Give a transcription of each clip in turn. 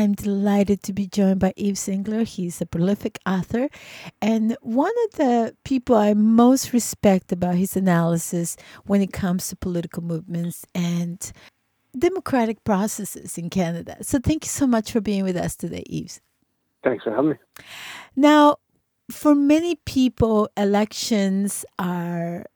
I'm delighted to be joined by Yves Engler. He's a prolific author and one of the people I most respect about his analysis when it comes to political movements and democratic processes in Canada. So thank you so much for being with us today, Yves. Thanks for having me. Now, for many people, elections are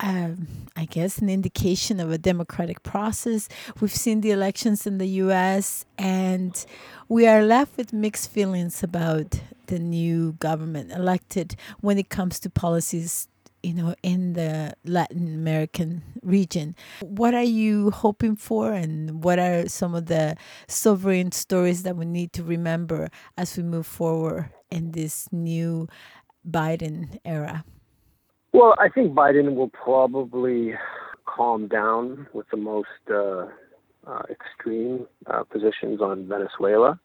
um, I guess, an indication of a democratic process. We've seen the elections in the US, and we are left with mixed feelings about the new government elected when it comes to policies. You know, in the Latin American region. What are you hoping for, and what are some of the sovereign stories that we need to remember as we move forward in this new Biden era? Well, I think Biden will probably calm down with the most uh, uh, extreme uh, positions on Venezuela,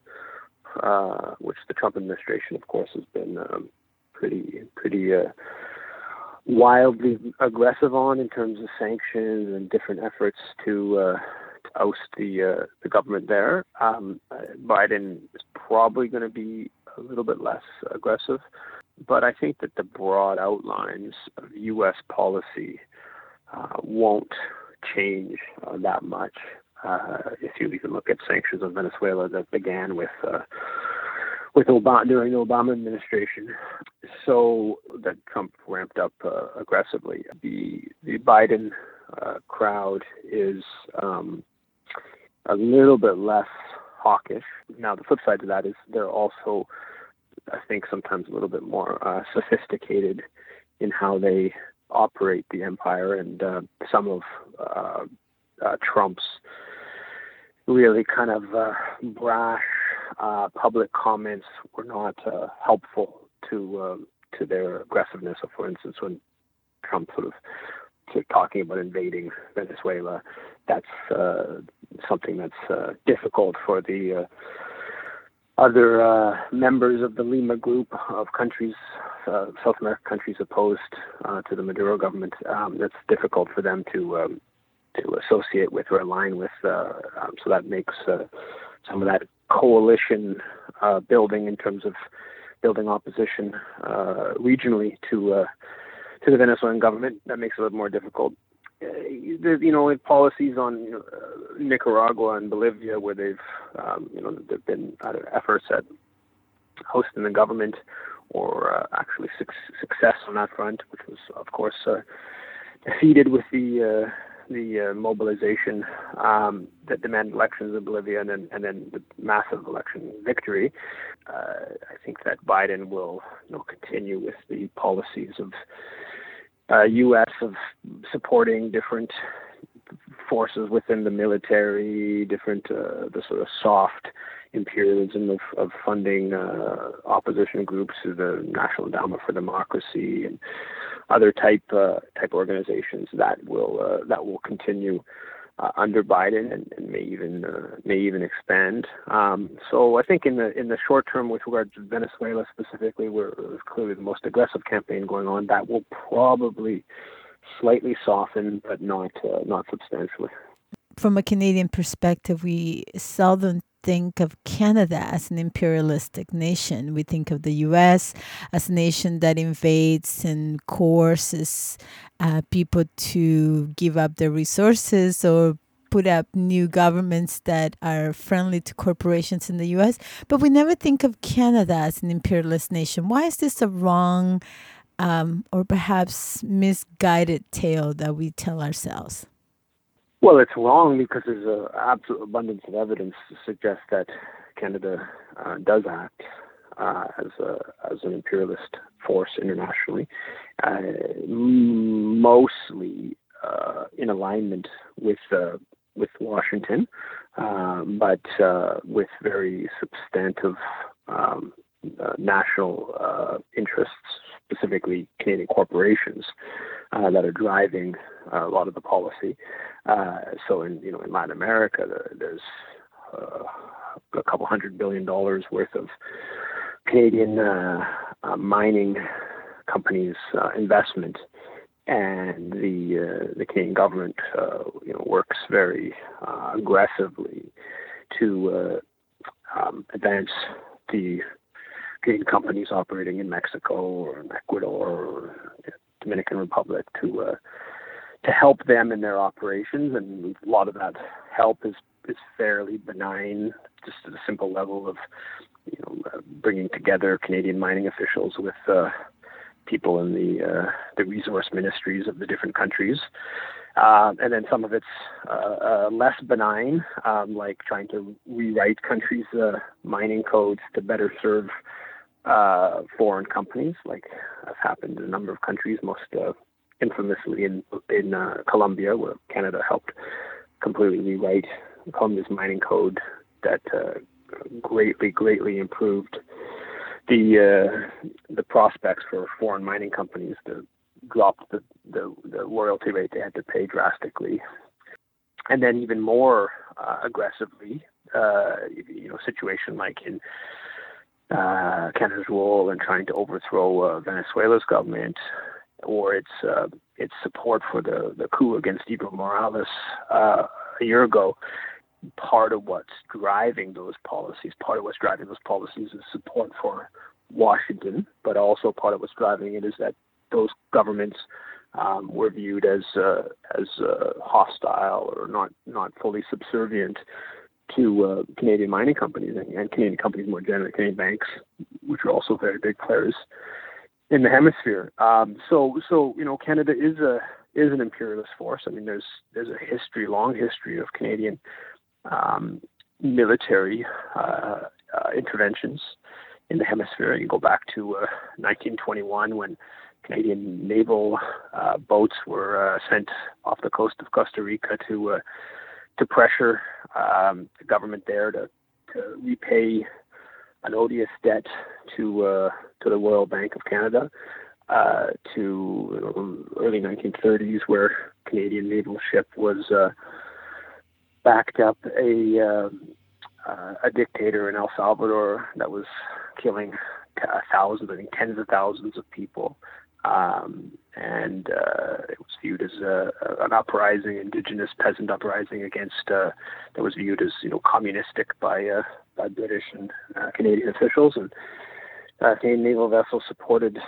uh, which the Trump administration, of course, has been um, pretty pretty uh, wildly aggressive on in terms of sanctions and different efforts to, uh, to oust the the government there. Um, Biden is probably going to be a little bit less aggressive. But I think that the broad outlines of U.S. policy uh, won't change uh, that much. Uh, if you even look at sanctions on Venezuela that began with uh, with Obama during the Obama administration, so that Trump ramped up uh, aggressively. The the Biden uh, crowd is um, a little bit less hawkish. Now the flip side to that is they're also I think sometimes a little bit more uh, sophisticated in how they operate the empire, and uh, some of uh, uh Trump's really kind of uh, brash uh, public comments were not helpful to to their aggressiveness. So, for instance, when Trump sort of talking about invading Venezuela, that's something that's difficult for the other uh, members of the Lima group of countries, uh, South American countries opposed uh, to the Maduro government. Um, that's difficult for them to um, to associate with or align with. Uh, um, so that makes uh, some of that coalition uh, building in terms of building opposition regionally to to the Venezuelan government. That makes it a little more difficult you know, policies on you know, uh, Nicaragua and Bolivia, where they've, um, you know, there've been efforts at hosting the government or uh, actually su- success on that front, which was, of course, uh, defeated with the uh, the uh, mobilization um, that demanded elections in Bolivia and then, and then the massive election victory. Uh, I think that Biden will, you know, continue with the policies of uh, U.S. of supporting different forces within the military, different uh, the sort of soft imperialism of, of funding uh, opposition groups to the National Endowment for Democracy and other type uh, type organizations that will uh, that will continue uh, under Biden and, and may even uh, may even expand. Um, so I think in the in the short term, with regard to Venezuela specifically, where clearly the most aggressive campaign going on, that will probably slightly soften, but not uh, not substantially. From a Canadian perspective, we seldom think of Canada as an imperialistic nation. We think of the US as a nation that invades and coerces uh, people to give up their resources or put up new governments that are friendly to corporations in the US. But we never think of Canada as an imperialist nation. Why is this a wrong um, or perhaps misguided tale that we tell ourselves? Well, it's wrong because there's an absolute abundance of evidence to suggest that Canada uh, does act uh, as a as an imperialist force internationally, uh, mostly uh, in alignment with uh, with Washington, um, but uh, with very substantive um, national interests specifically Canadian corporations uh, that are driving a lot of the policy. Uh, so in you know in Latin America, there's uh, a couple hundred billion dollars worth of Canadian uh, uh, mining companies' uh, investment, and the the Canadian government you know works very aggressively to um, advance the Canadian companies operating in Mexico or in Ecuador or Dominican Republic to uh, to help them in their operations, and a lot of that help is is fairly benign, just at a simple level of you know uh, bringing together Canadian mining officials with uh, people in the uh, the resource ministries of the different countries. Uh, and then some of it's uh, uh, less benign, um, like trying to rewrite countries' uh, mining codes to better serve uh, foreign companies, like has happened in a number of countries, most uh, infamously in in uh, Colombia, where Canada helped completely rewrite Colombia's mining code that uh, greatly, greatly improved the uh, the prospects for foreign mining companies to drop the, the, the royalty rate they had to pay drastically, and then even more uh, aggressively, uh, you know, situation like in uh, Canada's role in trying to overthrow uh, Venezuela's government or its uh, its support for the, the coup against Evo Morales uh, a year ago. Part of what's driving those policies, part of what's driving those policies is support for Washington, but also part of what's driving it is that those governments um, were viewed as uh, as uh, hostile or not not fully subservient to uh, Canadian mining companies and, and, Canadian companies more generally, Canadian banks, which are also very big players in the hemisphere. Um, so, so you know, Canada is a is an imperialist force. I mean, there's there's a history, long history of Canadian um, military uh, uh, interventions in the hemisphere. You go back to 1921 uh, when Canadian naval uh, boats were uh, sent off the coast of Costa Rica to to pressure um, the government there to, to repay an odious debt to uh, to the Royal Bank of Canada uh, to early 1930s, where Canadian naval ship was uh, backed up a uh, uh, a dictator in El Salvador that was killing thousands, I think tens of thousands of people. Um, and uh, it was viewed as a, an uprising, indigenous peasant uprising against uh, that was viewed as you know communistic by uh, by British and uh, Canadian officials, and uh, Canadian naval vessels supported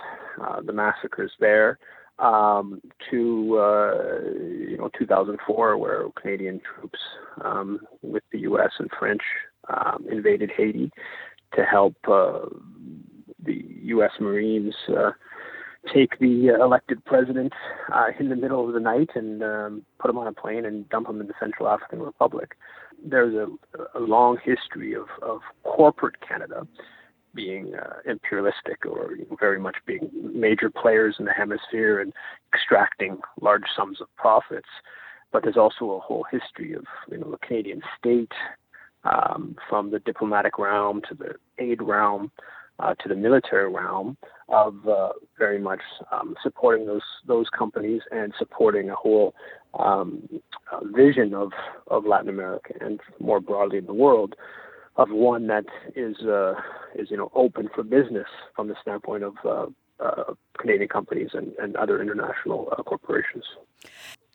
uh, the massacres there. Um, to uh, you know 2004, where Canadian troops um, with the U.S. and French um, invaded Haiti to help uh, the U.S. Marines uh, take the uh, elected president uh, in the middle of the night and um, put him on a plane and dump him in the Central African Republic. There's a, a long history of, of corporate Canada being uh, imperialistic or very much being major players in the hemisphere and extracting large sums of profits. But there's also a whole history of you know the Canadian state, um, from the diplomatic realm to the aid realm, uh, to the military realm of uh, very much um, supporting those those companies and supporting a whole um, uh, vision of, of Latin America and more broadly in the world of one that is uh, is you know open for business from the standpoint of uh, uh, Canadian companies and, and other international corporations.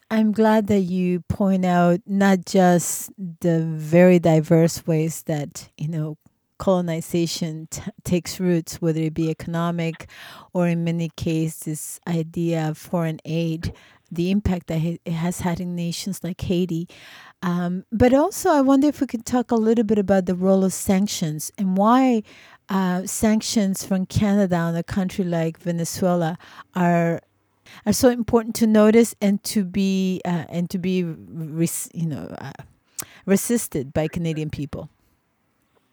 I'm glad that you point out not just the very diverse ways that you know colonization t- takes roots, whether it be economic or in many cases, this idea of foreign aid, the impact that it has had in nations like Haiti. Um, but also, I wonder if we could talk a little bit about the role of sanctions and why uh, sanctions from Canada on a country like Venezuela are are so important to notice and to be uh, and to be res- you know uh, resisted by Canadian people.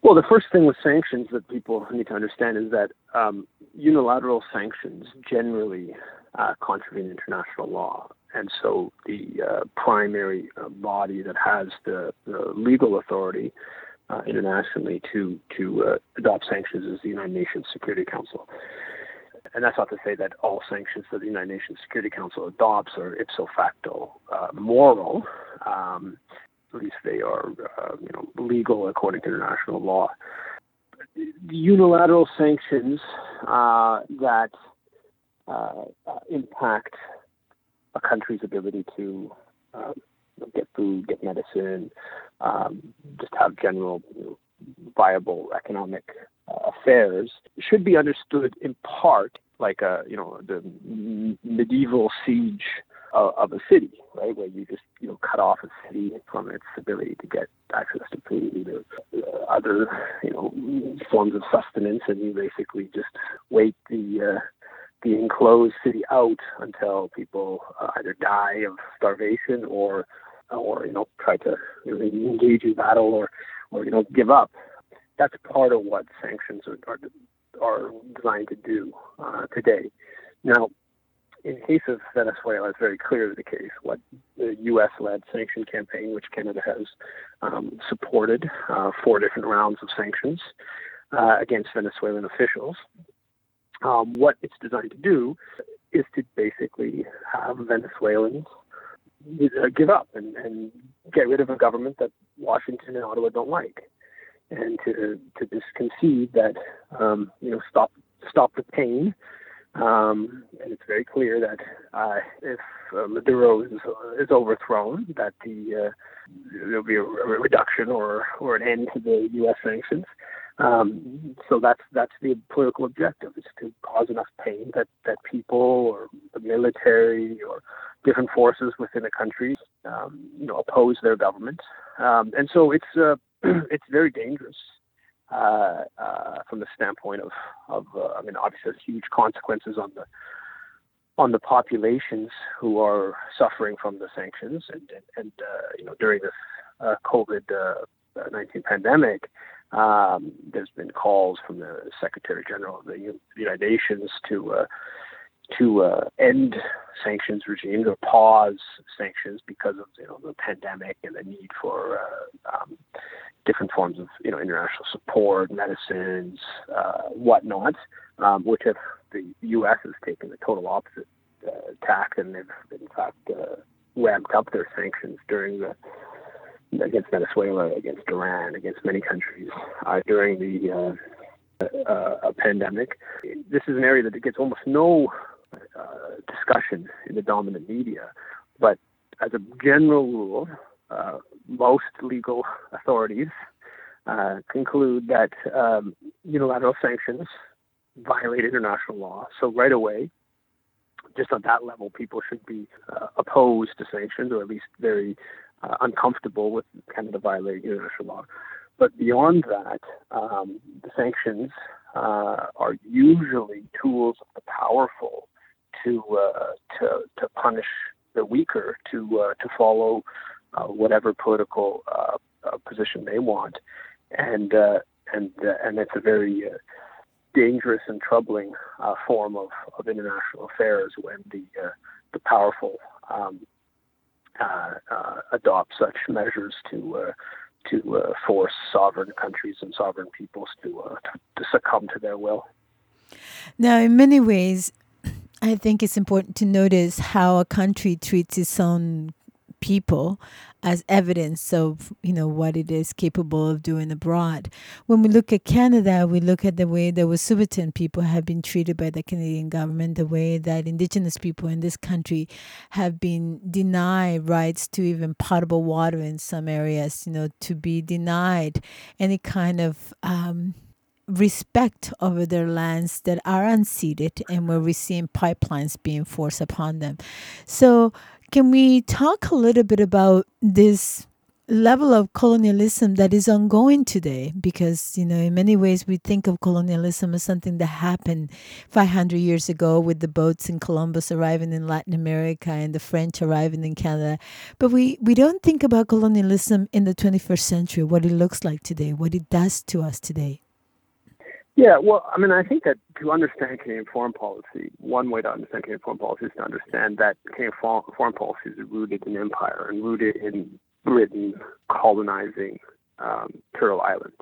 Well, the first thing with sanctions that people need to understand is that um, unilateral sanctions generally uh, contravene international law. And so the uh, primary uh, body that has the, the legal authority uh, internationally to, to uh, adopt sanctions is the United Nations Security Council. and that's not to say that all sanctions that the United Nations Security Council adopts are ipso facto uh, moral. Um, at least they are, uh, you know, legal according to international law. Unilateral sanctions uh, that uh, uh, impact a country's ability to um, get food, get medicine, um, just have general you know, viable economic uh, affairs should be understood in part like a you know the medieval siege of, of a city, right, where you just you know cut off a city from its ability to get access to food or uh, other you know forms of sustenance, and you basically just wait the uh, the enclosed city out until people uh, either die of starvation or or you know try to you know, engage in battle or or you know give up. That's part of what sanctions are are, are designed to do uh, today. Now, in case of Venezuela, it's very clearly the case. What the U.S.-led sanction campaign, which Canada has um, supported, uh, four different rounds of sanctions uh, against Venezuelan officials. Um, what it's designed to do is to basically have Venezuelans uh, give up and, and get rid of a government that Washington and Ottawa don't like, and to to just concede that um, you know stop stop the pain. Um, and it's very clear that uh, if uh, Maduro is, is overthrown, that the uh, there'll be a, a reduction or or an end to the U.S. sanctions. Um, so that's that's the political objective is to cause enough pain that that people or the military or different forces within a country, um, you know, oppose their government, um, and so it's uh, it's very dangerous uh, uh, from the standpoint of of uh, I mean, obviously, there's huge consequences on the on the populations who are suffering from the sanctions, and and, uh, you know, during this uh, COVID nineteen pandemic. Um, there's been calls from the Secretary General of the United Nations to uh, to uh, end sanctions regimes or pause sanctions because of you know the pandemic and the need for uh, um, different forms of you know international support, medicines, uh, whatnot, um, which have the U.S. has taken the total opposite uh, tack and they've in fact uh, ramped up their sanctions during the against Venezuela, against Iran, against many countries uh, during the uh, uh, pandemic. This is an area that gets almost no discussion in the dominant media. But as a general rule, uh, most legal authorities uh, conclude that um, unilateral sanctions violate international law. So right away, just on that level, people should be uh, opposed to sanctions, or at least very uh, uncomfortable with Canada violating international law. But beyond that, um, the sanctions uh, are usually tools of the powerful to uh, to to punish the weaker to uh, to follow uh, whatever political uh, uh, position they want, and uh, and and it's a very dangerous and troubling form of, of international affairs when the the powerful um, adopt such measures to to force sovereign countries and sovereign peoples to, to to succumb to their will. Now, in many ways, I think it's important to notice how a country treats its own people as evidence of you know what it is capable of doing abroad. When we look at Canada, we look at the way the Wet'suwet'en people have been treated by the Canadian government, the way that Indigenous people in this country have been denied rights to even potable water in some areas. You know, to be denied any kind of um, respect over their lands that are unceded and where we're seeing pipelines being forced upon them. So, can we talk a little bit about this level of colonialism that is ongoing today? Because, you know, in many ways we think of colonialism as something that happened 500 years ago with the boats in Columbus arriving in Latin America and the French arriving in Canada. But we, we don't think about colonialism in the 21st century, what it looks like today, what it does to us today. Yeah, well, I mean, I think that to understand Canadian foreign policy, one way to understand Canadian foreign policy is to understand that Canadian foreign policy is rooted in empire and rooted in Britain colonizing um, Turtle Island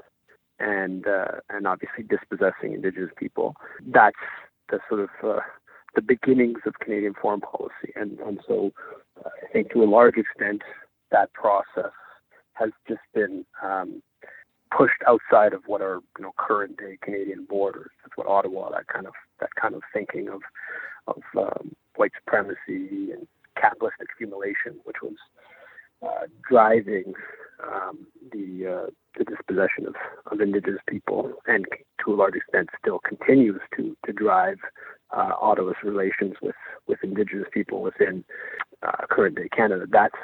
and uh, and obviously dispossessing Indigenous people. That's the sort of uh, the beginnings of Canadian foreign policy, and and so uh, I think to a large extent that process has just been um, pushed outside of what are you know current day Canadian borders. That's what Ottawa, that kind of that kind of thinking of of um, white supremacy and capitalist accumulation, which was uh, driving um, the uh, the dispossession of, of indigenous people, and to a large extent still continues to to drive uh, Ottawa's relations with with indigenous people within uh, current day Canada. That's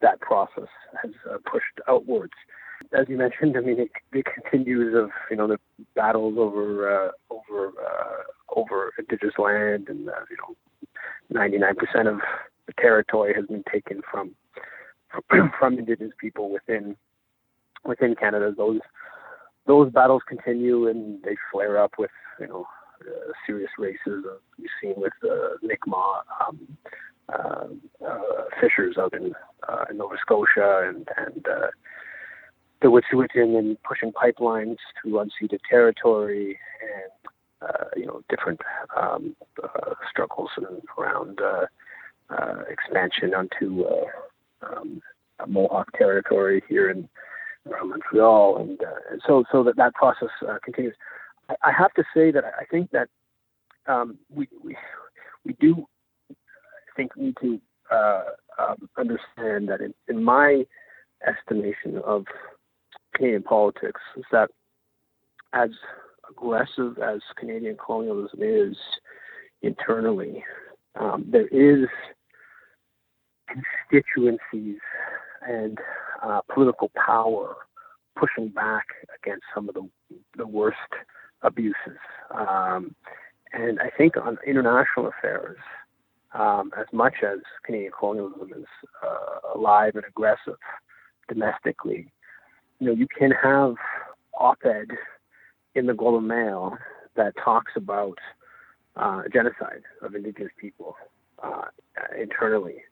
that process has uh, pushed outwards. As you mentioned, I mean, it, it continues of you know the battles over uh, over uh, over indigenous land, and uh, you know, 99% of the territory has been taken from from indigenous people within within Canada. Those those battles continue, and they flare up with you know uh, serious races. Uh, you've seen with the uh, Mi'kmaq um, uh, uh, fishers out in, uh, Nova Scotia, and and uh, the Wet'suwet'en and pushing pipelines through unceded territory, and uh, you know different um, uh, struggles around uh, uh, expansion onto uh, um, Mohawk territory here in around Montreal, and, and so so that that process continues. I, I, have to say that I think that um, we, we we do I think need to uh, um, understand that in, in, my estimation of Canadian politics is that as aggressive as Canadian colonialism is internally, um, there is constituencies and uh, political power pushing back against some of the, the worst abuses. Um, and I think on international affairs, um, as much as Canadian colonialism is uh, alive and aggressive domestically, you know, you can have op-ed in the Globe and Mail that talks about uh, genocide of Indigenous people uh, internally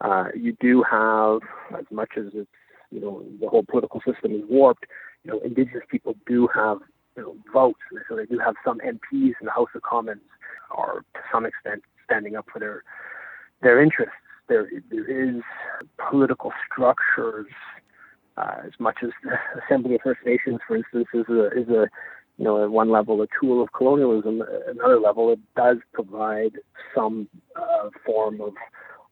uh, you do have, as much as it's, you know, the whole political system is warped, you know, Indigenous people do have, you know, votes. So they do have some MPs in the House of Commons are to some extent standing up for their their interests. There, there is political structures, uh, as much as the Assembly of First Nations, for instance, is a, is a you know, at one level a tool of colonialism. At another level, it does provide some uh, form of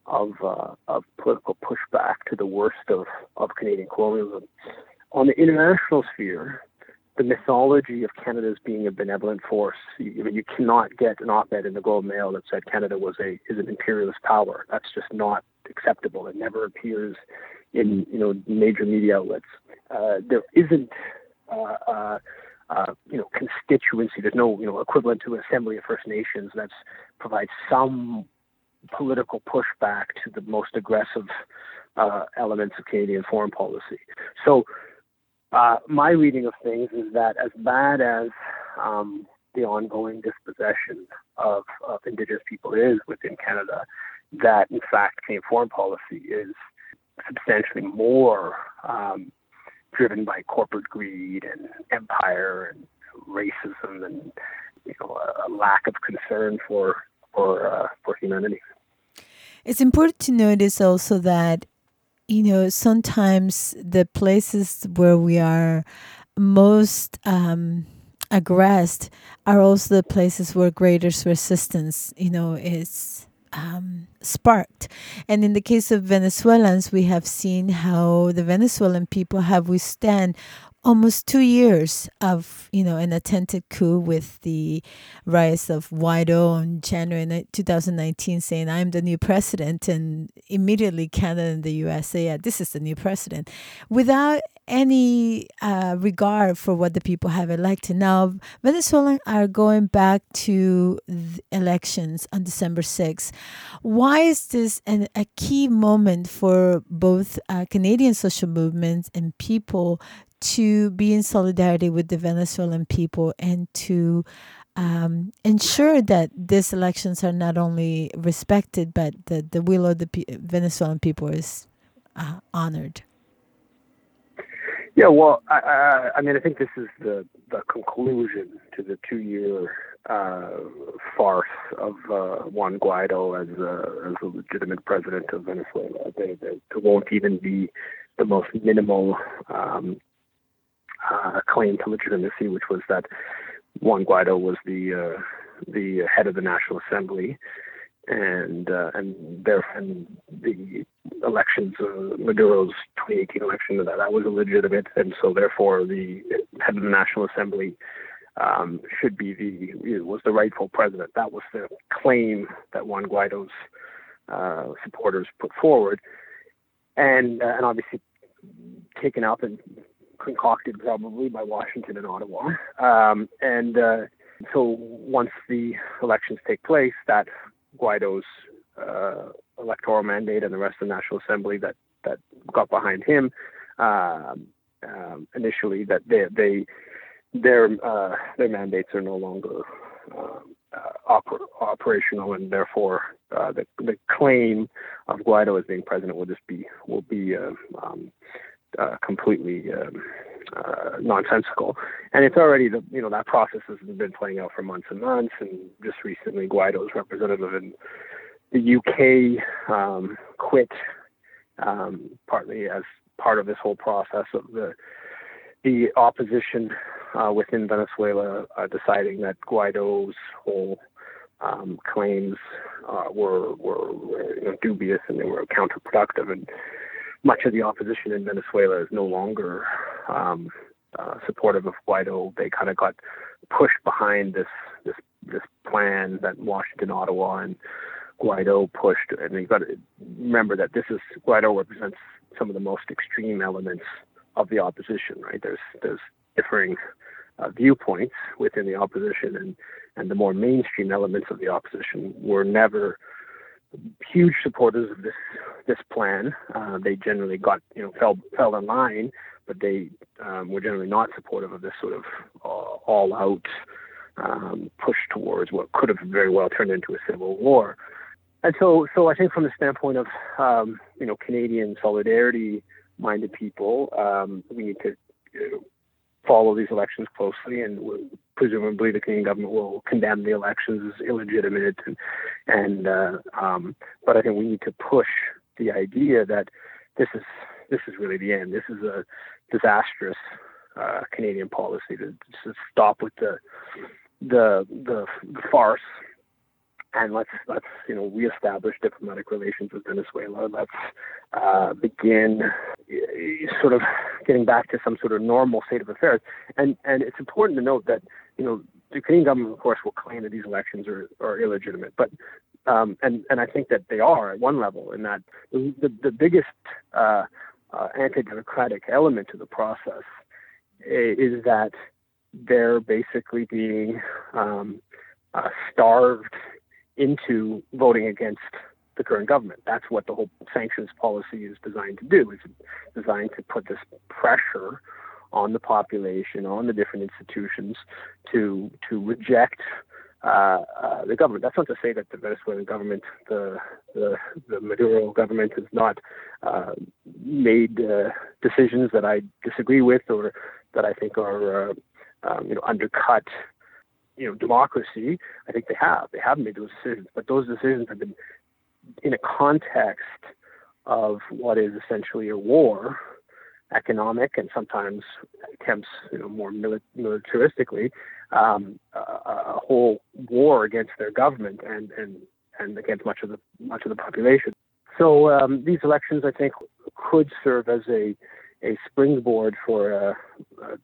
of uh, of political pushback to the worst of, of Canadian colonialism. On the international sphere, the mythology of Canada as being a benevolent force, you, you cannot get an op-ed in the Globe Mail that said Canada was a is an imperialist power. That's just not acceptable. It never appears in you know major media outlets. Uh, there isn't. Uh, uh, uh, you know, constituency. There's no, you know, equivalent to an Assembly of First Nations that's provides some political pushback to the most aggressive uh, elements of Canadian foreign policy. So, uh, my reading of things is that as bad as um, the ongoing dispossession of, of Indigenous people is within Canada, that in fact Canadian foreign policy is substantially more um, driven by corporate greed and empire and racism and you know a, lack of concern for for uh, for humanity. It's important to notice also that you know sometimes the places where we are most um, aggressed are also the places where greatest resistance you know is um, sparked. And in the case of Venezuelans, we have seen how the Venezuelan people have withstand almost two years of you know an attempted coup with the rise of Guaido in January 2019, saying I'm the new president, and immediately Canada and the U.S. say, yeah, this is the new president, without any uh, regard for what the people have elected. Now, Venezuelans are going back to elections on December 6th. Why is this an, a key moment for both uh, Canadian social movements and people to be in solidarity with the Venezuelan people and to um, ensure that these elections are not only respected, but that the will of the P- Venezuelan people is uh, honored. Yeah, well, I, I, I mean, I think this is the the conclusion to the two year uh, farce of uh, Juan Guaido as a, as a legitimate president of Venezuela. There, there, there won't even be the most minimal um, uh, claim to legitimacy, which was that Juan Guaido was the uh, the head of the National Assembly, and uh, and there and the elections, uh, Maduro's 2018 election, that that was illegitimate, and so therefore the head of the National Assembly um, should be the was the rightful president. That was the claim that Juan Guaido's uh, supporters put forward, and uh, and obviously taken up and concocted probably by Washington and Ottawa. Um, and uh, so once the elections take place, that Guaido's uh, electoral mandate and the rest of the National Assembly that that got behind him uh, um, initially that they they their uh, their mandates are no longer um, uh, oper- operational, and therefore uh, the the claim of Guaido as being president will just be will be uh, um, uh, completely um, uh, nonsensical. And it's already the you know that process has been playing out for months and months. And just recently, Guaido's representative in the UK um, quit um, partly as part of this whole process of the the opposition uh, within Venezuela uh, deciding that Guaido's whole um, claims were were, were you know, dubious and they were counterproductive and much of the opposition in Venezuela is no longer um, uh, supportive of Guaido. They kind of got pushed behind this this this plan that Washington, Ottawa, and Guaido pushed. And you've got to remember that this is Guaido represents some of the most extreme elements of the opposition. Right? There's there's differing uh, viewpoints within the opposition, and and the more mainstream elements of the opposition were never huge supporters of this this plan. Uh, they generally got you know fell fell in line, but they um, were generally not supportive of this sort of uh, all out um, push towards what could have very well turned into a civil war. And so, so I think from the standpoint of um, you know Canadian solidarity minded people, um, we need to you know, follow these elections closely, and presumably the Canadian government will condemn the elections as illegitimate. And, and uh, um, but I think we need to push the idea that this is this is really the end. This is a disastrous uh, Canadian policy to, to stop with the the the, the farce and let's let's you know reestablish diplomatic relations with Venezuela. Let's uh, begin uh, sort of getting back to some sort of normal state of affairs. And and it's important to note that you know the Canadian government, of course, will claim that these elections are, are illegitimate, but um, and and I think that they are at one level, in that the the, the biggest uh, uh, anti-democratic element to the process is that they're basically being um, uh, starved into voting against the current government. That's what the whole sanctions policy is designed to do. It's designed to put this pressure on the population, on the different institutions, to to reject uh, uh, the government. That's not to say that the Venezuelan government, the the, the Maduro government, has not uh, made uh, decisions that I disagree with or that I think are uh, um, you know undercut you know democracy. I think they have. They have made those decisions, but those decisions have been in a context of what is essentially a war, economic and sometimes attempts, you know, more mili- militaristically, um, a, a whole war against their government and and and against much of the much of the population. So um, these elections, I think, could serve as a a springboard for a,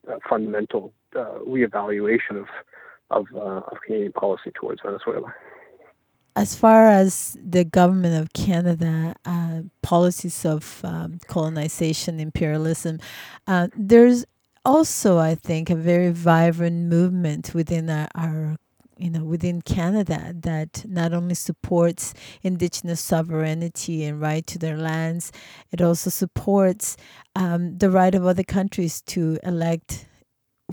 a, fundamental uh, reevaluation of of, uh, of Canadian policy towards Venezuela. As far as the government of Canada uh, policies of um, colonization, imperialism, uh, there's also, I think, a very vibrant movement within our, our you know within Canada that not only supports indigenous sovereignty and right to their lands, it also supports um, the right of other countries to elect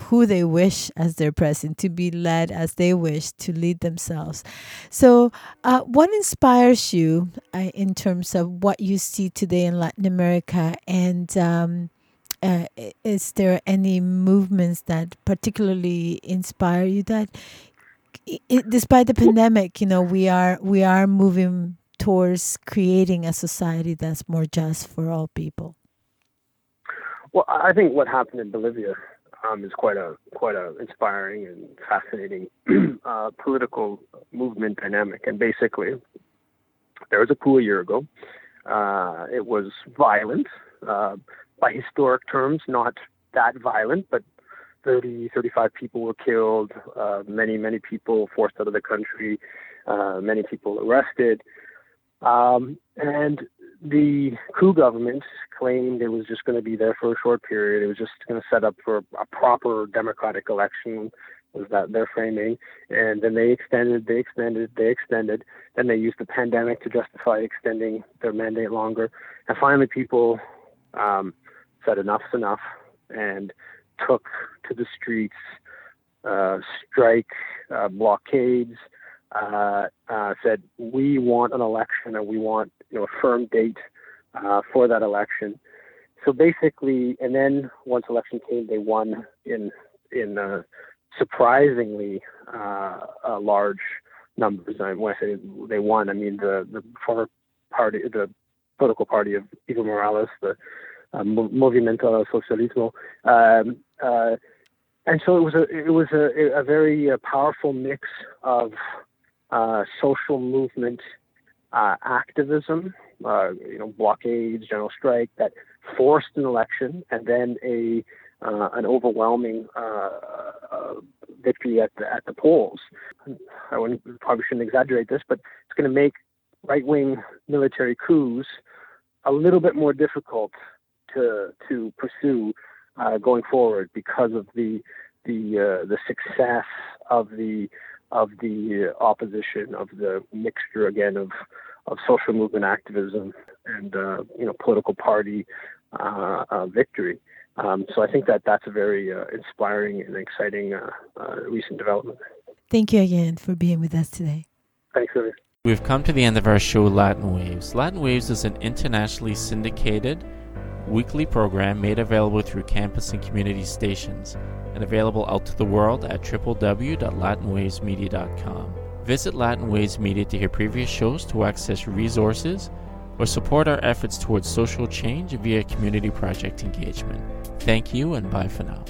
who they wish as their president, to be led as they wish, to lead themselves. So, uh, what inspires you uh, in terms of what you see today in Latin America and um, uh, is there any movements that particularly inspire you that it, despite the pandemic you know we are we are moving towards creating a society that's more just for all people well i think what happened in bolivia um, is quite a quite a inspiring and fascinating uh, political movement dynamic and basically there was a coup a year ago uh, it was violent uh, by historic terms, not that violent, but 30, 35 people were killed, uh, many, many people forced out of the country, uh, many people arrested. Um, and the coup government claimed it was just going to be there for a short period. It was just going to set up for a proper democratic election, was that their framing. And then they extended, they extended, they extended. Then they used the pandemic to justify extending their mandate longer. And finally, people um, said enough's enough and took to the streets, uh, strike, uh, blockades, uh, uh, said we want an election and we want you know a firm date uh, for that election. So basically, and then once election came, they won in in uh, surprisingly uh, large numbers. And when I say they won, I mean the the former party, the political party of Evo Morales, the Movimiento Socialismo. Um, and so it was a it was a, a very powerful mix of uh, social movement uh, activism, uh, you know, blockades, general strike that forced an election, and then a an overwhelming victory at the at the polls. I probably shouldn't exaggerate this, but it's going to make right wing military coups a little bit more difficult to to pursue uh, going forward because of the the uh, the success of the of the opposition of the mixture again of of social movement activism and uh, you know political party uh, uh, victory. Um, so I think that that's a very uh, inspiring and exciting recent development. Thank you again for being with us today. Thanks, Vivian. We've come to the end of our show, Latin Waves. Latin Waves is an internationally syndicated weekly program made available through campus and community stations and available out to the world at www.latinwavesmedia.com. Visit Latin Waves Media to hear previous shows, to access resources, or support our efforts towards social change via community project engagement. Thank you and bye for now.